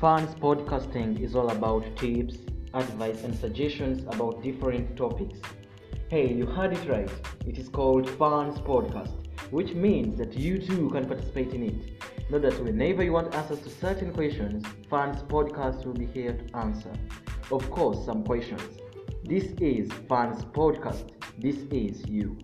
Fans podcasting is all about tips, advice, and suggestions about different topics. Hey, you heard it right. It is called Fans Podcast, which means that you too can participate in it. Know that whenever you want answers to certain questions, Fans Podcast will be here to answer. Of course, some questions. This is Fans Podcast. This is you.